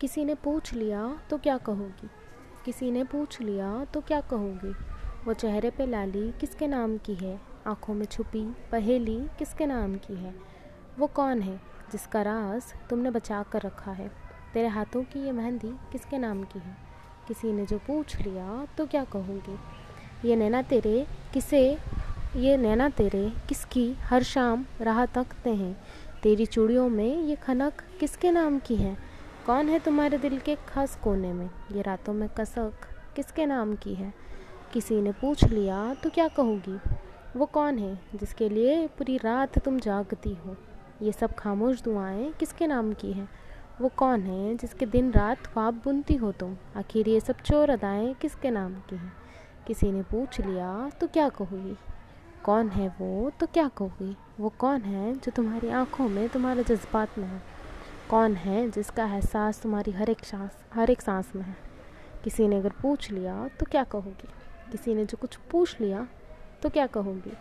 किसी ने पूछ लिया तो क्या कहोगी? किसी ने पूछ लिया तो क्या कहोगी? वो चेहरे पे लाली किसके नाम की है? आँखों में छुपी, पहेली किसके नाम की है? वो कौन है, जिसका राज तुमने बचा कर रखा है? तेरे हाथों की ये मेहंदी किसके नाम की है? किसी ने जो पूछ लिया तो क्या कहोगी? ये नैना तेरे किसे, ये नैना तेरे किसकी हर शाम राह तकते हैं? तेरी चूड़ियों में ये खनक किसके नाम की है? कौन है तुम्हारे दिल के खास कोने में? ये रातों में कसक किसके नाम की है? किसी ने पूछ लिया तो क्या कहोगी? वो कौन है जिसके लिए पूरी रात तुम जागती हो? ये सब खामोश दुआएँ किसके नाम की हैं? वो कौन है जिसके दिन रात ख्वाब बुनती हो तुम? आखिर ये सब चोर अदाएँ किसके नाम की हैं? किसी ने पूछ लिया तो क्या कहोगी? कौन है वो तो क्या कहोगी? वो कौन है जो तुम्हारी आँखों में तुम्हारे जज्बात में है? कौन है जिसका एहसास तुम्हारी हर एक सांस, हर एक सांस में है? किसी ने अगर पूछ लिया तो क्या कहोगी? किसी ने जो कुछ पूछ लिया तो क्या कहोगी?